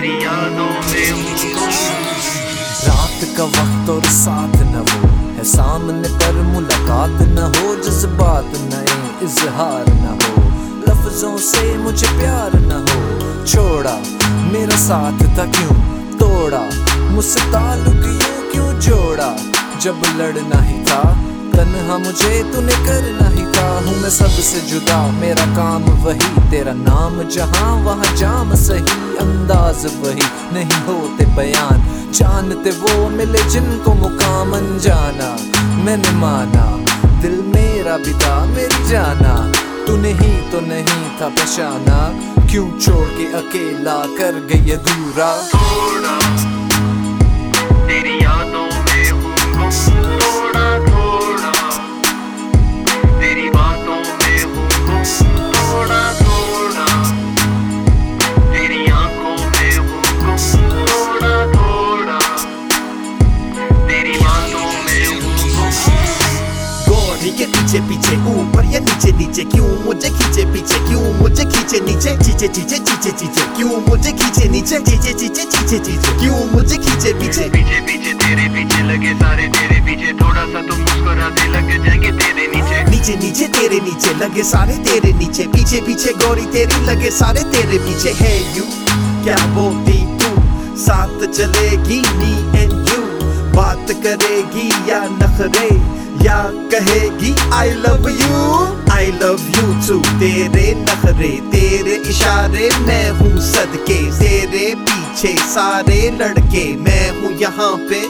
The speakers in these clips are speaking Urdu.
میں ہوں گم رات کا وقت اور ساتھ نہ وہ ہے سامنے پر ملاقات نہ ہو، جذبات نئے اظہار نہ ہو۔ لفظوں سے مجھے پیار نہ ہو۔ چھوڑا، میرا ساتھ تھا کیوں؟ توڑا، مجھ سے تعلق یوں کیوں جوڑا؟ جب لڑنا ہی تھا تنہا مجھے تو نے کرنا ہی تھا۔ ہوں میں سب سے جدا۔ میرا کام وہی، تیرا نام جہاں، وہاں جام صحیح، انداز وہی۔ نہیں ہوتے بیان۔ جانتے وہ ملے جن کو مقام انجانا میں نے مانا، دل میرا بھی تھا میری جانا۔ تو نہیں تو نہیں تھا پہچانا۔ کیوں چھوڑ کے اکیلا کر گئی دورا پیچھے اوپر یا نیچے نیچے کیوں مجھے کھینچے پیچھے کیوں مجھے کھینچے نیچے چیچے چیچے چیچے چیچے کیوں مجھے کھینچے نیچے چیچے چیچے چیچے چیچے کیوں مجھے کھینچے پیچھے پیچھے پیچھے تیرے پیچھے لگے سارے تیرے پیچھے تھوڑا سا تو مسکراتے لگ جائیں گے تیرے نیچے نیچے نیچے تیرے نیچے لگے سارے تیرے نیچے پیچھے پیچھے گوری تیری لگے سارے تیرے پیچھے ہے یو کیا بولتی تو ساتھ چلے گی می اینڈ یو بات کرے گی یا نخرے یا کہے گی I love you I love you too تیرے نخرے تیرے اشارے میں ہوں صدقے تیرے پیچھے سارے لڑکے میں ہوں یہاں پہ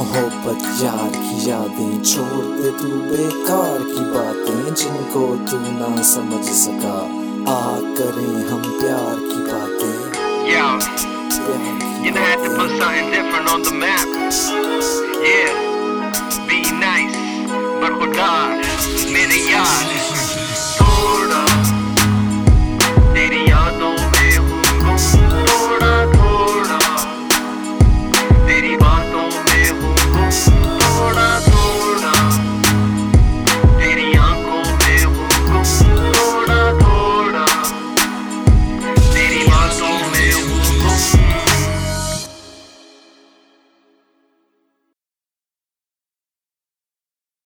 محبت یار کی یادیں چھوڑ دے تو بیکار کی باتیں جن کو تو نہ سمجھ سکا۔ آ کریں ہم پیار کی باتیں۔ میرے یار